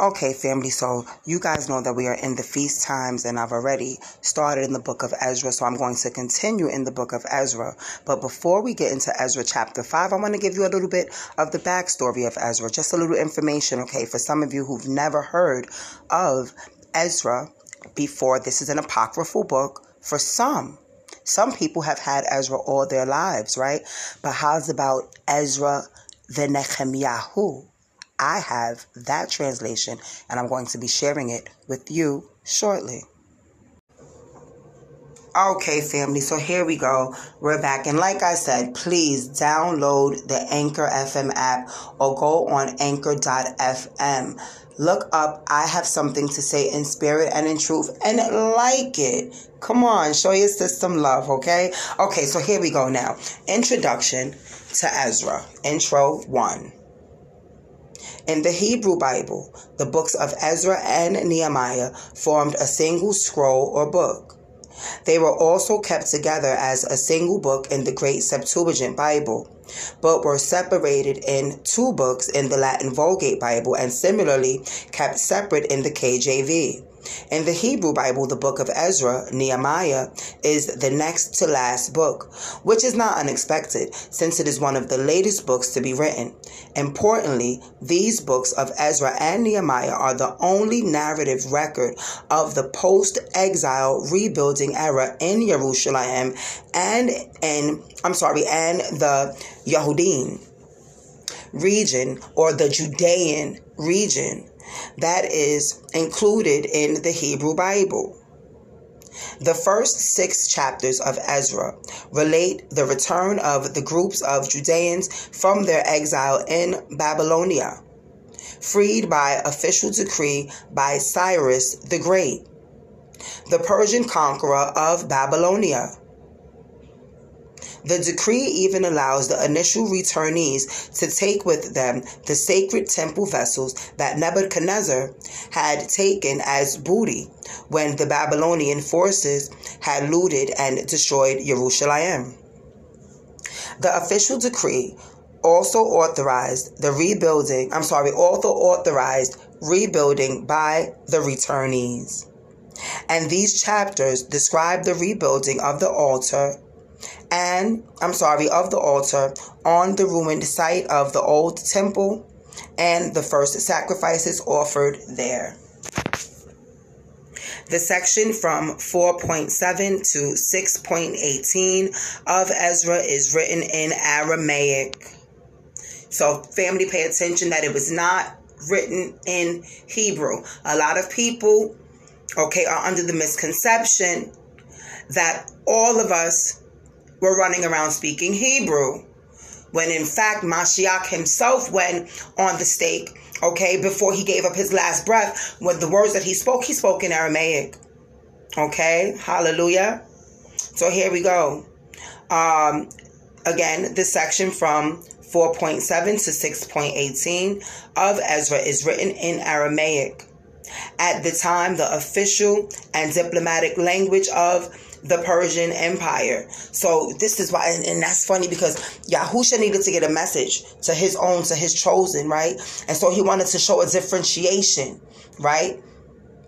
Okay, family, so you guys know that we are in the feast times, and I've already started in the book of Ezra, so I'm going to continue in the book of Ezra. But before we get into Ezra chapter 5, I want to give you a little bit of the backstory of Ezra, just a little information, okay, for some of you who've never heard of Ezra before. This is an apocryphal book for some. Some people have had Ezra all their lives, right? But how's about Ezra the Nehemiah? I have that translation and I'm going to be sharing it with you shortly. Okay, family, so here we go. We're back. And like I said, please download the Anchor FM app or go on anchor.fm. Look up, I have something to say in spirit and in truth and like it. Come on, show your system love, okay? Okay, so here we go now. Introduction to Ezra. Intro 1. In the Hebrew Bible, the books of Ezra and Nehemiah formed a single scroll or book. They were also kept together as a single book in the Greek Septuagint Bible, but were separated in two books in the Latin Vulgate Bible and similarly kept separate in the KJV. In the Hebrew Bible, the book of Ezra, Nehemiah, is the next to last book, which is not unexpected since it is one of the latest books to be written. Importantly, these books of Ezra and Nehemiah are the only narrative record of the post exile rebuilding era in Jerusalem and in, I'm sorry, and the Yahudim region or the Judean region that is included in the Hebrew Bible. The first six chapters of Ezra relate the return of the groups of Judeans from their exile in Babylonia, freed by official decree by Cyrus the Great, the Persian conqueror of Babylonia. The decree even allows the initial returnees to take with them the sacred temple vessels that Nebuchadnezzar had taken as booty when the Babylonian forces had looted and destroyed Jerusalem. The official decree also authorized the rebuilding, I'm sorry, also authorized rebuilding by the returnees. And these chapters describe the rebuilding of the altar and I'm sorry, of the altar on the ruined site of the old temple and the first sacrifices offered there. The section from 4.7 to 6.18 of Ezra is written in Aramaic. So, family, pay attention that it was not written in Hebrew. A lot of people, okay, are under the misconception that all of us were running around speaking Hebrew. When in fact, Mashiach himself went on the stake, okay, before he gave up his last breath, with the words that he spoke, he spoke in Aramaic. Okay, hallelujah. So here we go. Um, again, this section from 4.7 to 6.18 of Ezra is written in Aramaic. At the time, the official and diplomatic language of the Persian Empire. So this is why, and, and, that's funny because Yahusha needed to get a message to his own, to his chosen, right? And so he wanted to show a differentiation, right?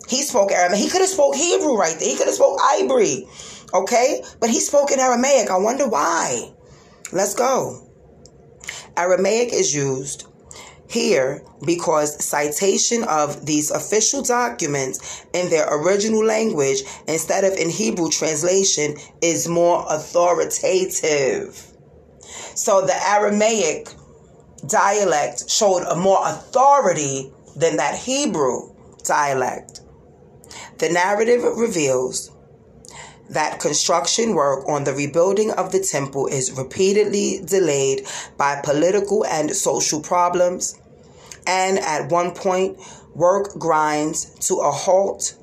He spoke Aramaic. He could have spoke Hebrew right there. He could have spoke Ibri, okay? But he spoke in Aramaic. I wonder why. Let's go. Aramaic is used here because citation of these official documents in their original language instead of in Hebrew translation is more authoritative. So the Aramaic dialect showed a more authority than that Hebrew dialect. The narrative reveals that construction work on the rebuilding of the temple is repeatedly delayed by political and social problems, and at one point, work grinds to a halt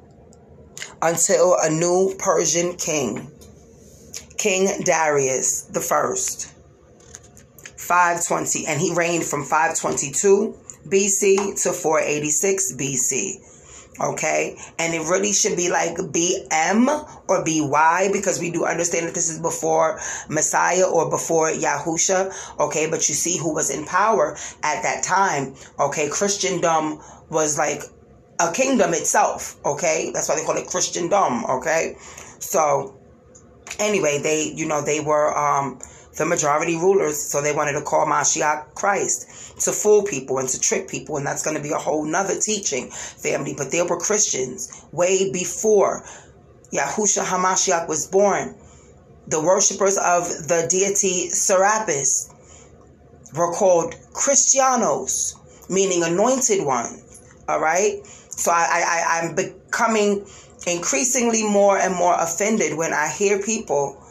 until a new Persian king, King Darius the First, 520, and he reigned from 522 BC to 486 BC okay and it really should be like bm or by because we do understand that this is before messiah or before yahusha okay but you see who was in power at that time okay christendom was like a kingdom itself. Okay, that's why they call it Christendom. Okay, so anyway, they you know they were um, the majority rulers, so they wanted to call Mashiach Christ to fool people and to trick people, and that's going to be a whole nother teaching, family. But there were Christians way before Yahusha Hamashiach was born. The worshippers of the deity Serapis were called Christianos, meaning anointed one. All right. So I, I, I'm becoming increasingly more and more offended when I hear people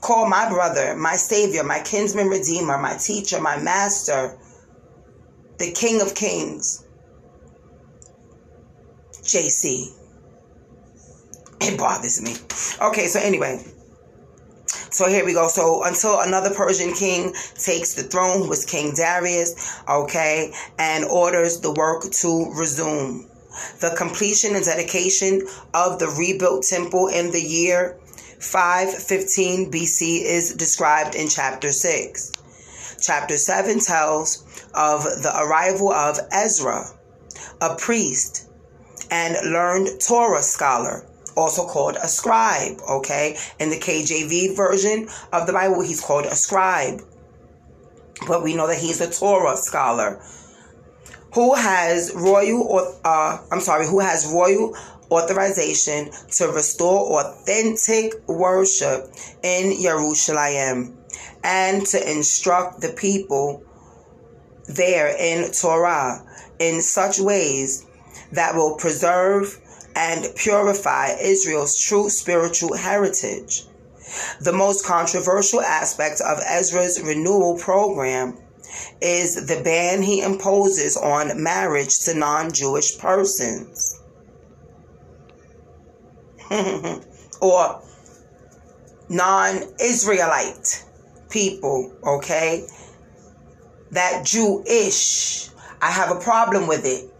call my brother, my savior, my kinsman redeemer, my teacher, my master, the king of kings, JC. It bothers me. Okay, so anyway. So here we go. So until another Persian king takes the throne, who was King Darius, okay, and orders the work to resume. The completion and dedication of the rebuilt temple in the year 515 BC is described in chapter 6. Chapter 7 tells of the arrival of Ezra, a priest and learned Torah scholar, also called a scribe, okay? In the KJV version of the Bible, he's called a scribe. But we know that he's a Torah scholar who has royal, or uh, I'm sorry, who has royal authorization to restore authentic worship in Jerusalem and to instruct the people there in Torah in such ways that will preserve and purify Israel's true spiritual heritage. The most controversial aspect of Ezra's renewal program is the ban he imposes on marriage to non Jewish persons. or non Israelite people, okay? That Jewish. I have a problem with it.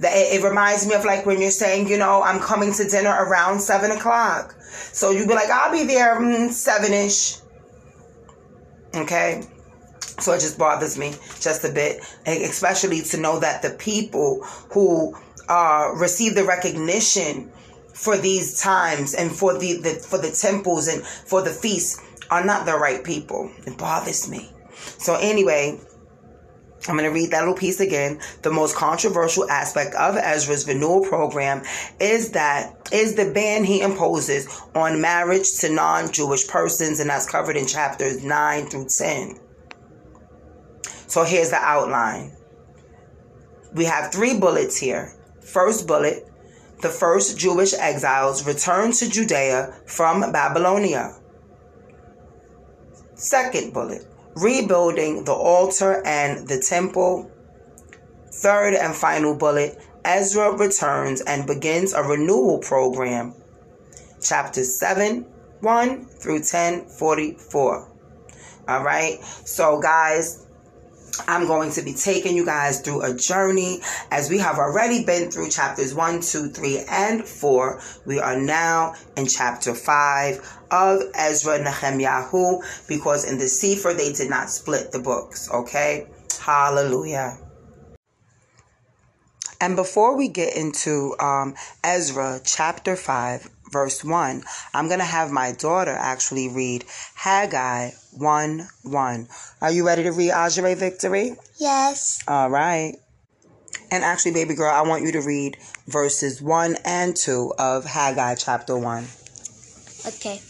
That it, it, reminds me of like when you're saying, you know, I'm coming to dinner around seven o'clock. So you'd be like, I'll be there mm, seven ish. Okay. So it just bothers me just a bit, especially to know that the people who uh, receive the recognition for these times and for the, the for the temples and for the feasts are not the right people. It bothers me. So anyway, I'm going to read that little piece again. The most controversial aspect of Ezra's renewal program is that is the ban he imposes on marriage to non-Jewish persons and that's covered in chapters 9 through 10. So here's the outline. We have three bullets here. First bullet, the first Jewish exiles returned to Judea from Babylonia. Second bullet, rebuilding the altar and the temple. Third and final bullet, Ezra returns and begins a renewal program. Chapter 7, 1 through 10, 44. All right. So, guys, I'm going to be taking you guys through a journey as we have already been through chapters 1, 2, 3, and 4. We are now in chapter 5 of Ezra Nehemiah because in the Sefer they did not split the books. Okay? Hallelujah. And before we get into um, Ezra chapter 5, verse 1, I'm going to have my daughter actually read Haggai 1 1. Are you ready to read Ajare Victory? Yes. All right. And actually, baby girl, I want you to read verses 1 and 2 of Haggai chapter 1. Okay.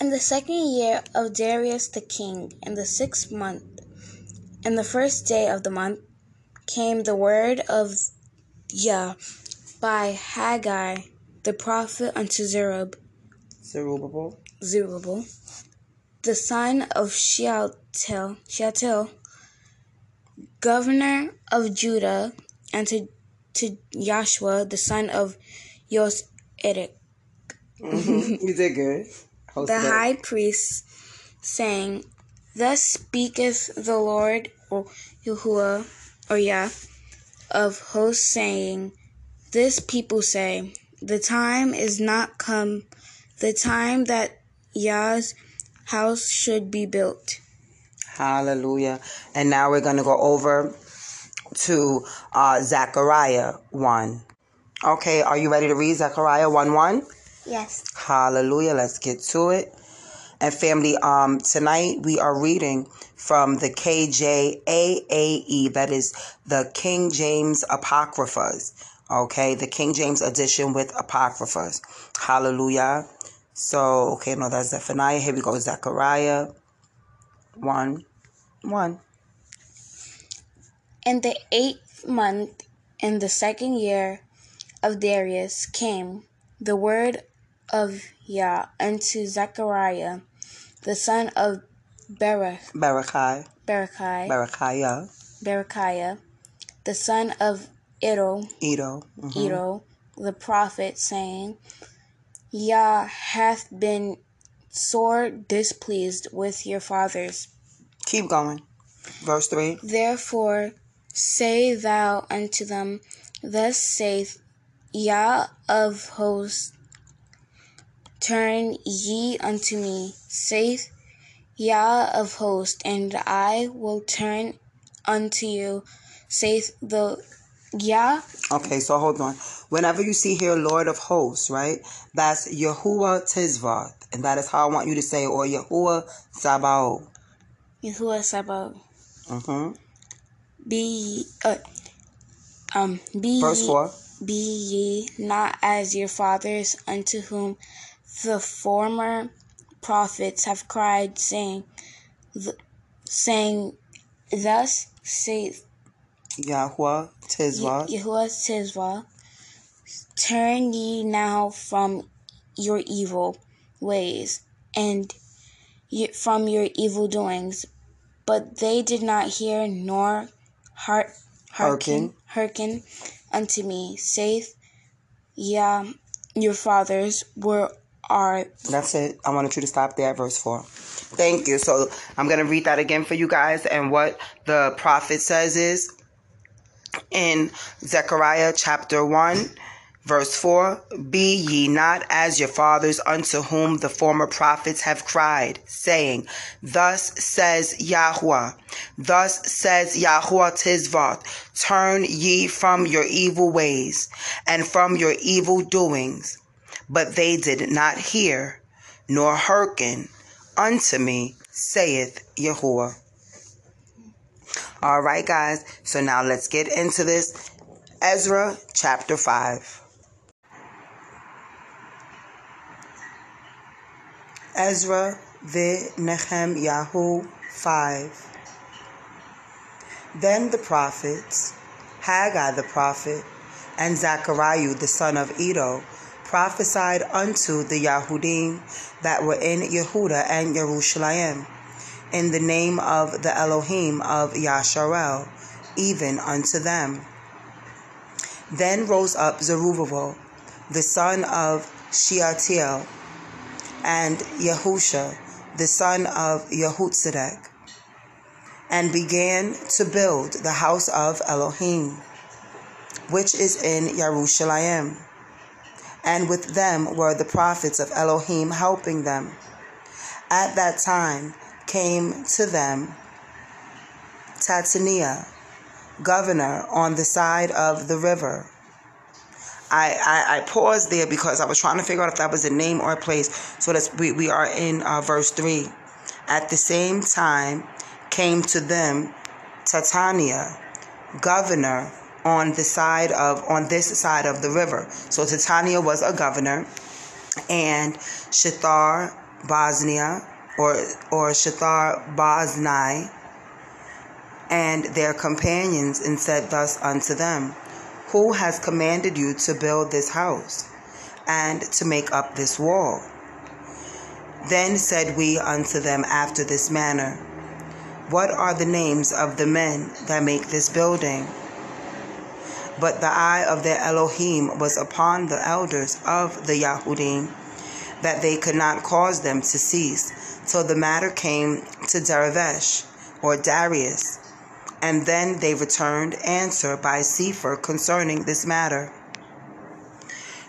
In the second year of Darius the king, in the sixth month, in the first day of the month, came the word of Yah by Haggai the prophet unto Zerub, Zerubbabel, Zerubbabel, the son of Shealtiel, Shealtiel, governor of Judah, and to, to Joshua, the son of Yosedek. Mm-hmm. you did good. the high priest, saying, Thus speaketh the Lord, or Yahuwah, or Yah, of hosts, saying, This people say, the time is not come, the time that Yah's house should be built. Hallelujah. And now we're going to go over to uh, Zechariah 1. Okay, are you ready to read Zechariah 1 1? Yes. Hallelujah. Let's get to it. And family, um, tonight we are reading from the KJAAE, that is the King James Apocryphas. Okay, the King James edition with Apocryphas. Hallelujah. So, okay, no, that's Zephaniah. Here we go, Zechariah 1 1. In the eighth month, in the second year of Darius, came the word of Yah unto Zechariah, the son of Berach, Barakai. Berechiah, Barakiah. Berechiah, the son of Iddo, Edo. mhm. Iddo, the prophet, saying, Yah hath been sore displeased with your fathers. Keep going. Verse 3. Therefore say thou unto them, Thus saith Yah of hosts, Turn ye unto me, saith Yah of hosts, and I will turn unto you, saith the Yah. Okay, so hold on. Whenever you see here Lord of hosts, right? That's Yahuwah Tizvath. And that is how I want you to say or Yahuwah Sabaoth. Yahuwah Sabaoth. Mm-hmm. Be ye, uh, um, be Verse 4. be ye not as your fathers, unto whom the former prophets have cried, saying, th- saying, thus saith Yahuwah Tizvath. Yahuwah Tizvah, turn ye now from your evil ways and from your evil doings. But they did not hear nor heart hearken, hearken unto me, saith Yah, your fathers were are That's it. I wanted you to stop there at verse 4. Thank you. So I'm going to read that again for you guys. And what the prophet says is in Zechariah chapter 1, verse 4 Be ye not as your fathers, unto whom the former prophets have cried, saying, Thus says Yahweh, thus says Yahweh Tizvath, turn ye from your evil ways and from your evil doings. But they did not hear, nor hearken unto me, saith Yahuwah. All right, guys. So now let's get into this. Ezra chapter 5. Ezra the Nehemiah 5. Then the prophets, Haggai the prophet, and Zechariah the son of Edo, prophesied unto the Yahudim that were in Yehuda and Jerusalem, in the name of the Elohim of Yasharel, even unto them. Then rose up Zerubbabel, the son of Shealtiel, and Yahusha, the son of Yehutzedek, and began to build the house of Elohim, which is in Jerusalem. And with them were the prophets of Elohim helping them. At that time came to them Tatania, governor on the side of the river. I, I, I paused there because I was trying to figure out if that was a name or a place. So that's we, we are in uh, verse 3. At the same time came to them Tatania, governor on the side of on this side of the river. So Tatania was a governor, and Shethar Bosnia or or Shethar Bosnai and their companions and said thus unto them, Who has commanded you to build this house and to make up this wall? Then said we unto them after this manner, What are the names of the men that make this building? But the eye of their Elohim was upon the elders of the Yahudim, that they could not cause them to cease, till the matter came to Daravesh, or Darius. And then they returned answer by Sefer concerning this matter.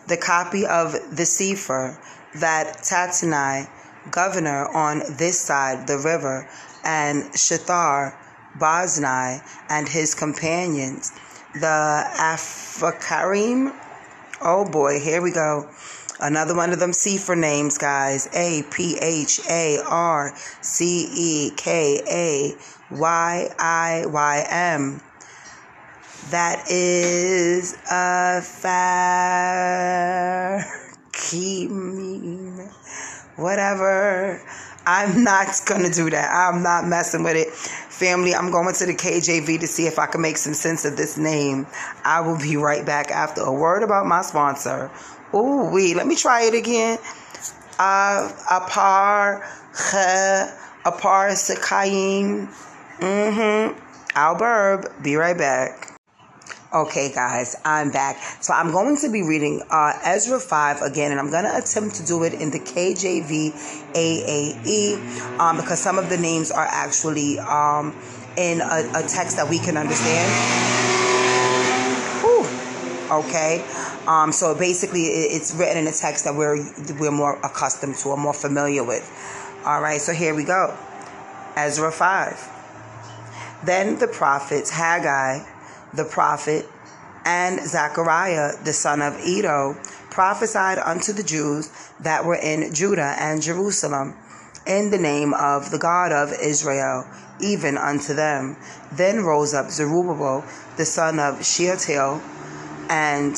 The copy of the Sefer that Tatanai, governor on this side the river, and Shethar Boznai and his companions, the Aphacarim. Oh boy, here we go. Another one of them C for names, guys. A P H A R C E K A Y I Y M. That is a Fakimim. Whatever. I'm not gonna do that. I'm not messing with it. Family, I'm going to the KJV to see if I can make some sense of this name. I will be right back after a word about my sponsor. Ooh, wee. Let me try it again. Uh, apar, apar, sakayim. Mm-hmm. Alberb. Be right back. Okay, guys, I'm back. So I'm going to be reading uh, Ezra 5 again, and I'm going to attempt to do it in the KJV AAE um, because some of the names are actually um, in a, a, text that we can understand. Okay. Um, so basically, it's written in a text that we're we're more accustomed to or more familiar with. All right. So here we go. Ezra 5. Then the prophets Haggai the prophet, and Zechariah the son of Edo prophesied unto the Jews that were in Judah and Jerusalem in the name of the God of Israel, even unto them. Then rose up Zerubbabel the son of Shealtiel and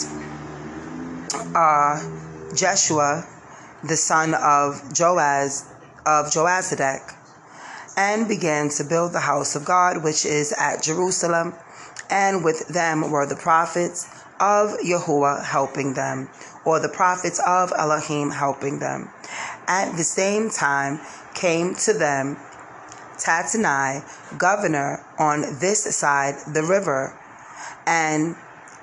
uh, Jeshua the son of Joaz of Joazadek and began to build the house of God which is at Jerusalem and with them were the prophets of Yahuwah helping them, or the prophets of Elohim helping them. At the same time came to them Tattenai, governor on this side the river, and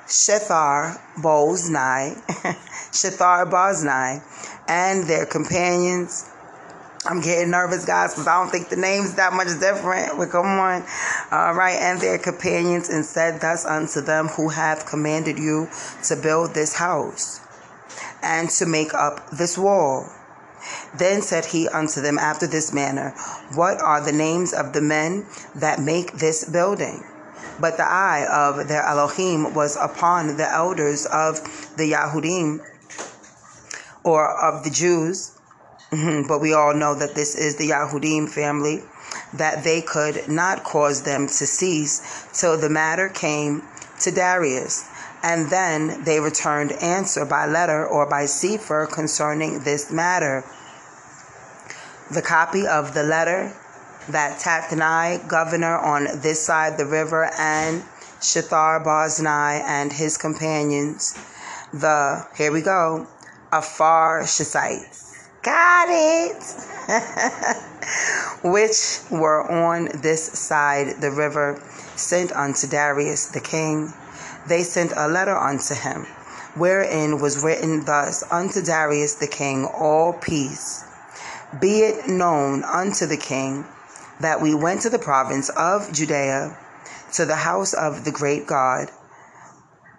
Shethar Boznai, Shethar Boznai, and their companions I'm getting nervous, guys, because I don't think the name's that much different. But come on. All right. And their companions, and said thus unto them who have commanded you to build this house and to make up this wall. Then said he unto them after this manner, What are the names of the men that make this building? But the eye of their Elohim was upon the elders of the Yahudim, or of the Jews, Mm-hmm. But we all know that this is the Yahudim family, that they could not cause them to cease till the matter came to Darius. And then they returned answer by letter or by sefer concerning this matter. The copy of the letter that Tatnai, governor on this side the river, and Shethar Boznai and his companions, the, here we go, Afar Shisites Got it. Which were on this side the river, sent unto Darius the king. They sent a letter unto him, wherein was written thus unto Darius the king, All peace. Be it known unto the king that we went to the province of Judea, to the house of the great God,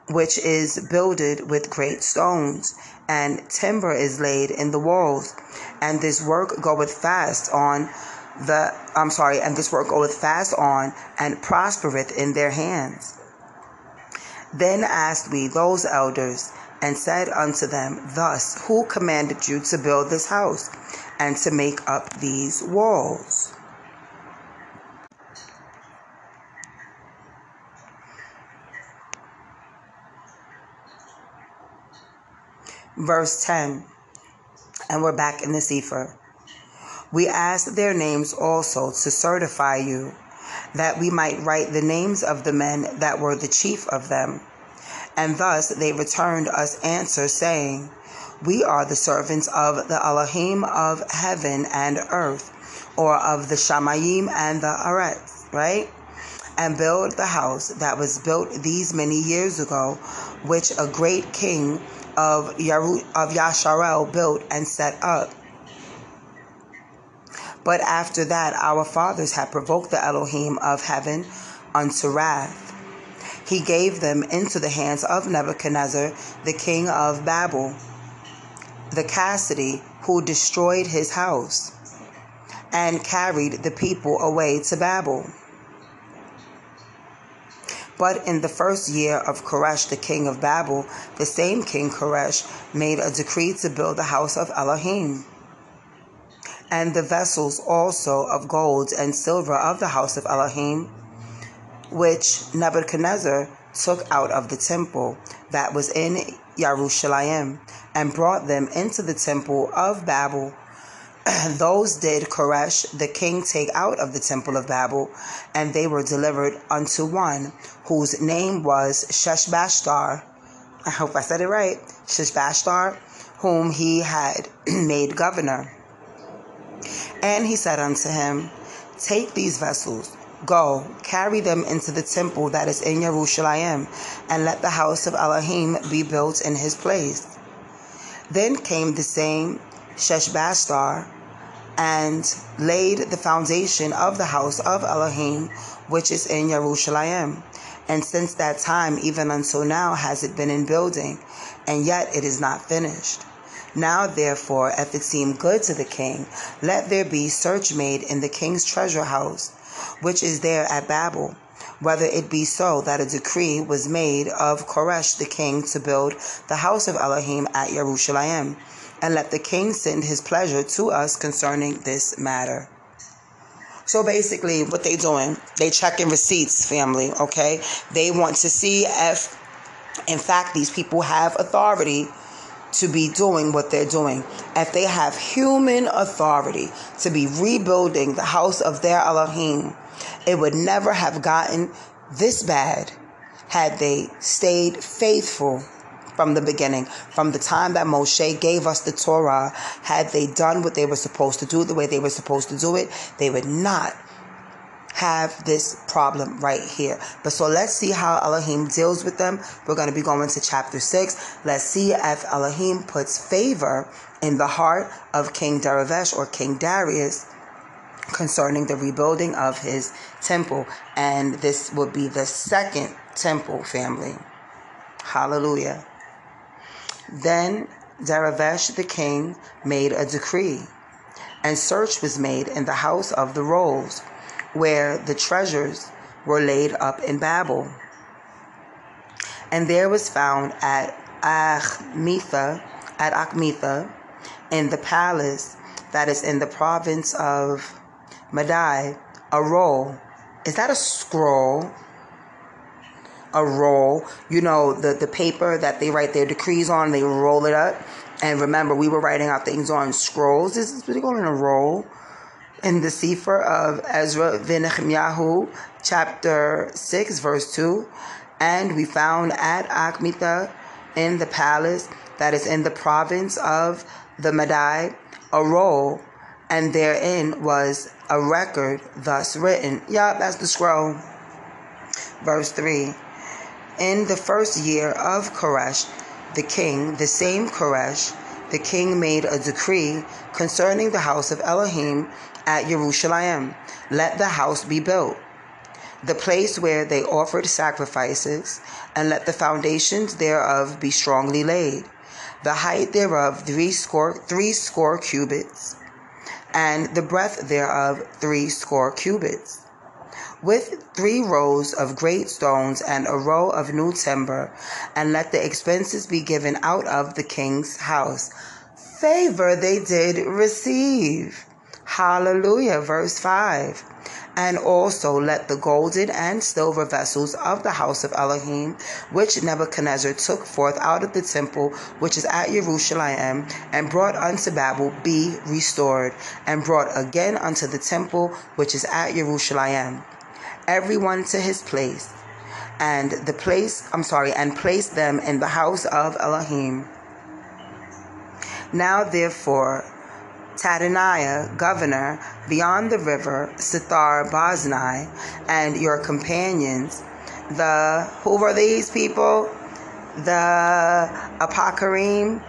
which is builded with great stones, and timber is laid in the walls, and this work goeth fast on the I'm sorry, and this work goeth fast on and prospereth in their hands. Then asked we those elders and said unto them, Thus, who commanded you to build this house and to make up these walls? Verse 10. And we're back in the Sefer. We asked their names also to certify you, that we might write the names of the men that were the chief of them. And thus they returned us answer, saying, We are the servants of the Elohim of heaven and earth, or of the Shamayim and the Aretz, right? And build the house that was built these many years ago, which a great king of, Yaru, of Yasharel built and set up. But after that, our fathers had provoked the Elohim of heaven unto wrath. He gave them into the hands of Nebuchadnezzar, the king of Babel, the Kasdi, who destroyed his house and carried the people away to Babel. But in the first year of Koresh, the king of Babel, the same king Koresh made a decree to build the house of Elohim. And the vessels also of gold and silver of the house of Elohim, which Nebuchadnezzar took out of the temple that was in Jerusalem, and brought them into the temple of Babel those did Koresh the king take out of the temple of Babel, and they were delivered unto one whose name was Sheshbashtar. I hope I said it right. Sheshbashtar, whom he had made governor. And he said unto him, Take these vessels, go, carry them into the temple that is in Jerusalem, and let the house of Elohim be built in his place. Then came the same Sheshbazzar and laid the foundation of the house of Elohim, which is in Jerusalem. And since that time, even until now, has it been in building, and yet it is not finished. Now, therefore, if it seem good to the king, let there be search made in the king's treasure house, which is there at Babel, whether it be so that a decree was made of Koresh the king to build the house of Elohim at Jerusalem and let the king send his pleasure to us concerning this matter. So basically, what they doing, they checking receipts, family. Okay, they want to see if, in fact, these people have authority to be doing what they're doing. If they have human authority to be rebuilding the house of their Elohim, it would never have gotten this bad had they stayed faithful from the beginning, from the time that Moshe gave us the Torah, had they done what they were supposed to do the way they were supposed to do it, they would not have this problem right here. But so let's see how Elohim deals with them. We're going to be going to chapter 6. Let's see if Elohim puts favor in the heart of King Daravesh or King Darius concerning the rebuilding of his temple. And this will be the second temple family. Hallelujah. Then Daravesh the king made a decree, and search was made in the house of the rolls, where the treasures were laid up in Babel. And there was found at Achmitha, at Achmitha, in the palace that is in the province of Madai, a roll. Is that a scroll? A roll, you know, the, the paper that they write their decrees on, they roll it up. And remember, we were writing out things on scrolls. This is really going in a roll. In the Sefer of Ezra Yahu, chapter 6, verse 2. And we found at Achmitha in the palace that is in the province of the Madai a roll, and therein was a record thus written. Yup, that's the scroll. Verse 3 in the first year of Koresh, the king, the same Koresh, the king made a decree concerning the house of Elohim at Jerusalem. Let the house be built, the place where they offered sacrifices, and let the foundations thereof be strongly laid. The height thereof three score, three score cubits, and the breadth thereof three score cubits with three rows of great stones and a row of new timber, and let the expenses be given out of the king's house. Favor they did receive. Hallelujah. Verse 5. And also let the golden and silver vessels of the house of Elohim, which Nebuchadnezzar took forth out of the temple which is at Jerusalem, and brought unto Babel, be restored, and brought again unto the temple which is at Jerusalem everyone to his place, and the place, I'm sorry, and place them in the house of Elohim. Now, therefore, Tadaniah, governor, beyond the river, Sethar Boznai, and your companions, the, who were these people? The Apocarim,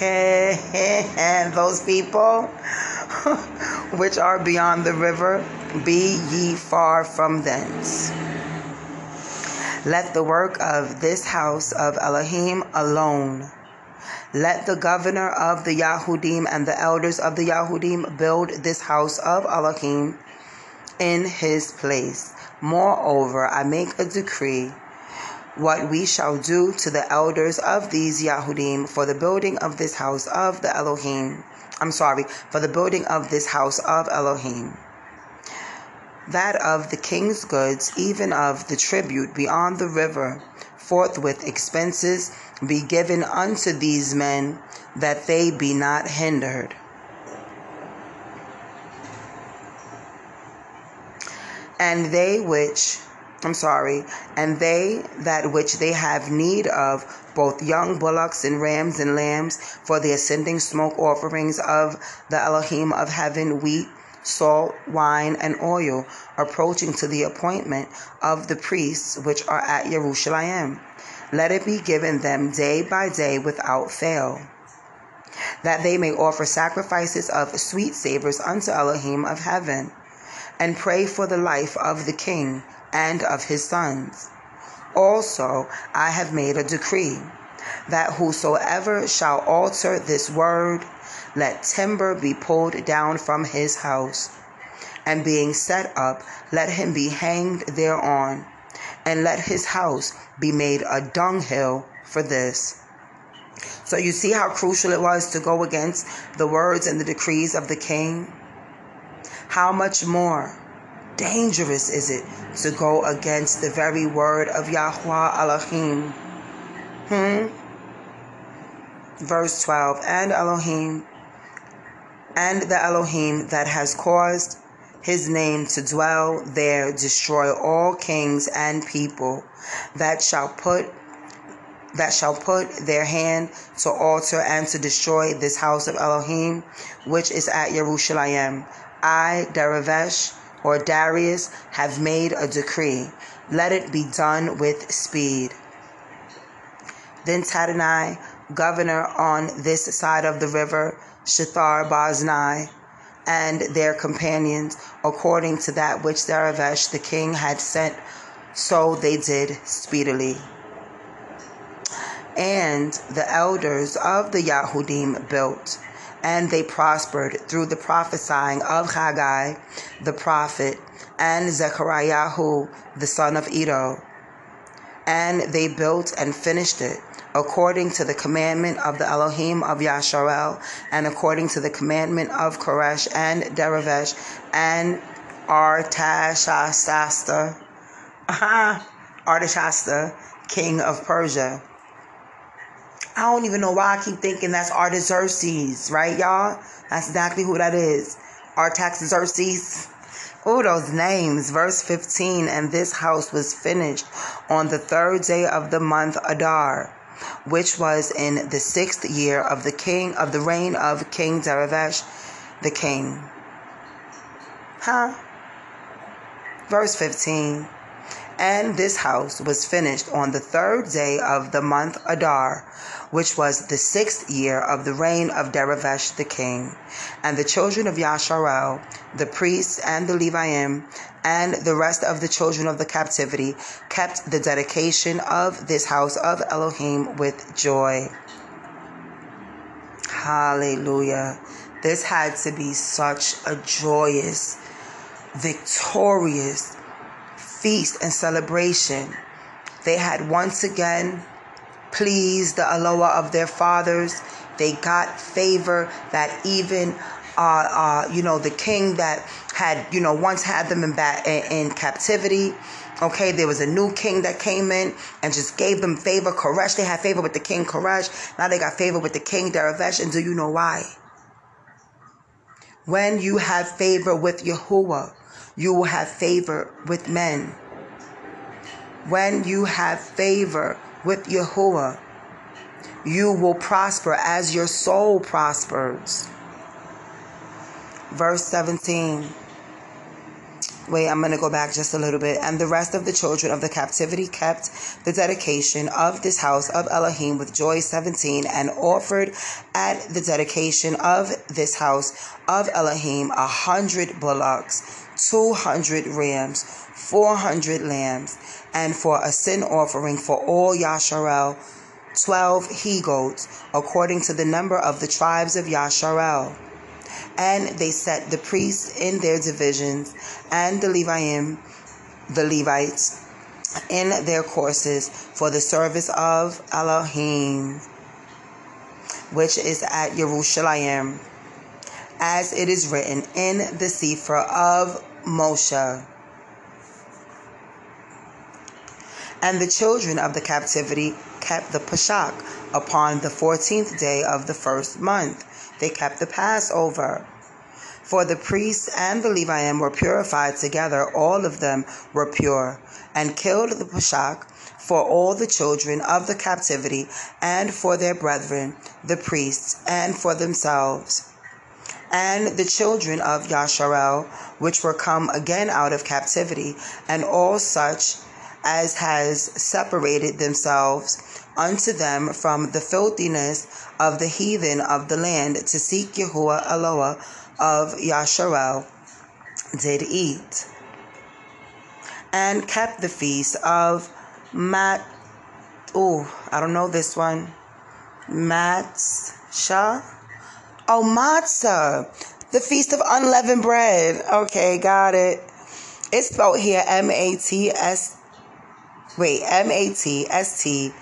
and those people which are beyond the river, be ye far from thence. Let the work of this house of Elohim alone. Let the governor of the Yahudim and the elders of the Yahudim build this house of Elohim in his place. Moreover, I make a decree what we shall do to the elders of these Yahudim for the building of this house of the Elohim. I'm sorry, for the building of this house of Elohim. That of the king's goods, even of the tribute beyond the river, forthwith expenses be given unto these men, that they be not hindered. And they which I'm sorry, and they that which they have need of, both young bullocks and rams and lambs, for the ascending smoke offerings of the Elohim of heaven, wheat, salt, wine, and oil, approaching to the appointment of the priests which are at Jerusalem. Let it be given them day by day without fail, that they may offer sacrifices of sweet savors unto Elohim of heaven, and pray for the life of the king and of his sons. Also, I have made a decree that whosoever shall alter this word, let timber be pulled down from his house, and being set up, let him be hanged thereon, and let his house be made a dunghill for this. So you see how crucial it was to go against the words and the decrees of the king? How much more dangerous is it to go against the very word of Yahweh Elohim? Hmm? Verse 12 And Elohim, and the Elohim that has caused his name to dwell there, destroy all kings and people that shall put that shall put their hand to alter and to destroy this house of Elohim, which is at Jerusalem. I, Daravesh, or Darius have made a decree. Let it be done with speed. Then Tadonai, governor on this side of the river, Shethar Boznai, and their companions, according to that which Daravesh the king had sent, so they did speedily. And the elders of the Yahudim built and they prospered through the prophesying of Haggai the prophet and Zechariah the son of Iddo. And they built and finished it according to the commandment of the Elohim of Yasharel and according to the commandment of Koresh and Daravesh and Artashasta, Artashasta, king of Persia I don't even know why I keep thinking that's Artaxerxes, right, y'all? That's exactly who that is. Artaxerxes. Oh, those names. Verse 15 And this house was finished on the third day of the month Adar, which was in the sixth year of the king of the reign of King Daravesh the king. Huh? Verse 15 And this house was finished on the third day of the month Adar which was the sixth year of the reign of Daravesh the king. And the children of Yasharel, the priests and the Leviim, and the rest of the children of the captivity kept the dedication of this house of Elohim with joy. Hallelujah. This had to be such a joyous, victorious feast and celebration. They had once again pleased the Aloha of their fathers. They got favor that even, uh, uh, you know, the king that had, you know, once had them in, back, in, captivity. Okay, there was a new king that came in and just gave them favor. Koresh, they had favor with the king Koresh. Now they got favor with the king Daravesh. And do you know why? When you have favor with Yahuwah, you will have favor with men. When you have favor with Yahuwah, you will prosper as your soul prospers. Verse 17. Wait, I'm going to go back just a little bit. And the rest of the children of the captivity kept the dedication of this house of Elohim with joy 17 and offered at the dedication of this house of Elohim a hundred bullocks, two hundred rams, four hundred lambs, and for a sin offering for all Yasharel, twelve he goats, according to the number of the tribes of Yasharel. And they set the priests in their divisions, and the Leviim the Levites in their courses for the service of Elohim, which is at Jerusalem, as it is written in the Sefer of Moshe. And the children of the captivity kept the Pashak upon the fourteenth day of the first month. They kept the Passover. For the priests and the Levium were purified together, all of them were pure, and killed the Pashak for all the children of the captivity, and for their brethren, the priests, and for themselves. And the children of Yasharel, which were come again out of captivity, and all such as has separated themselves unto them from the filthiness of the heathen of the land to seek Yahuwah Eloah of Yasharel did eat and kept the feast of Mat oh I don't know this one Matzah oh Matzah the feast of unleavened bread. Okay got it. It's spelled here M A T S wait, M A T S T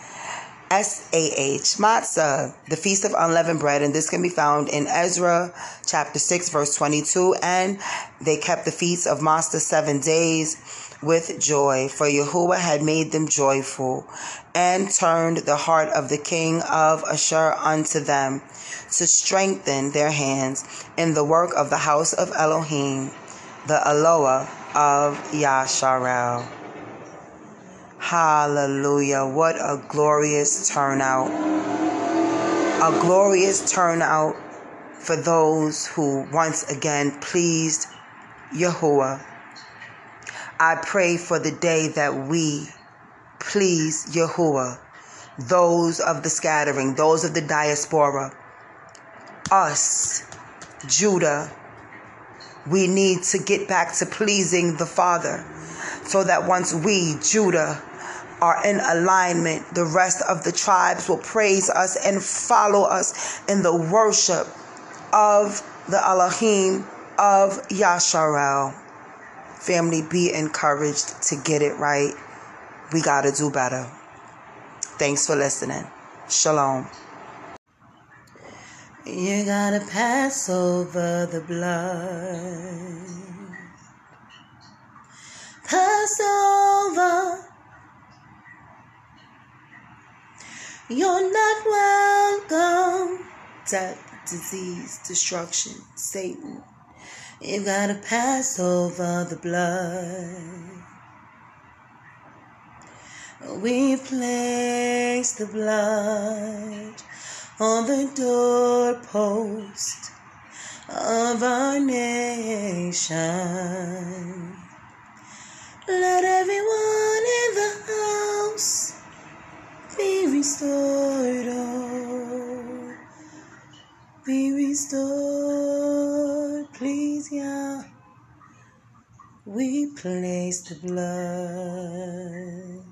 S A H, matzah, the feast of unleavened bread, and this can be found in Ezra chapter 6, verse 22. And they kept the feast of matzah seven days with joy, for Yahuwah had made them joyful, and turned the heart of the king of Ashur unto them, to strengthen their hands in the work of the house of Elohim, the Eloah of Yasharel. Hallelujah. What a glorious turnout. A glorious turnout for those who once again pleased Yahuwah. I pray for the day that we please Yahuwah, those of the scattering, those of the diaspora, us, Judah, we need to get back to pleasing the Father so that once we, Judah, are in alignment, the rest of the tribes will praise us and follow us in the worship of the Elohim of Yasharel. Family, be encouraged to get it right. We got to do better. Thanks for listening. Shalom. You gotta pass over the blood. Pass over You're not welcome. Death, disease, destruction, Satan. You've gotta pass over the blood. We place the blood on the doorpost of our nation. Let everyone in the house be restored, oh, be restored, please, yeah. We place the blood.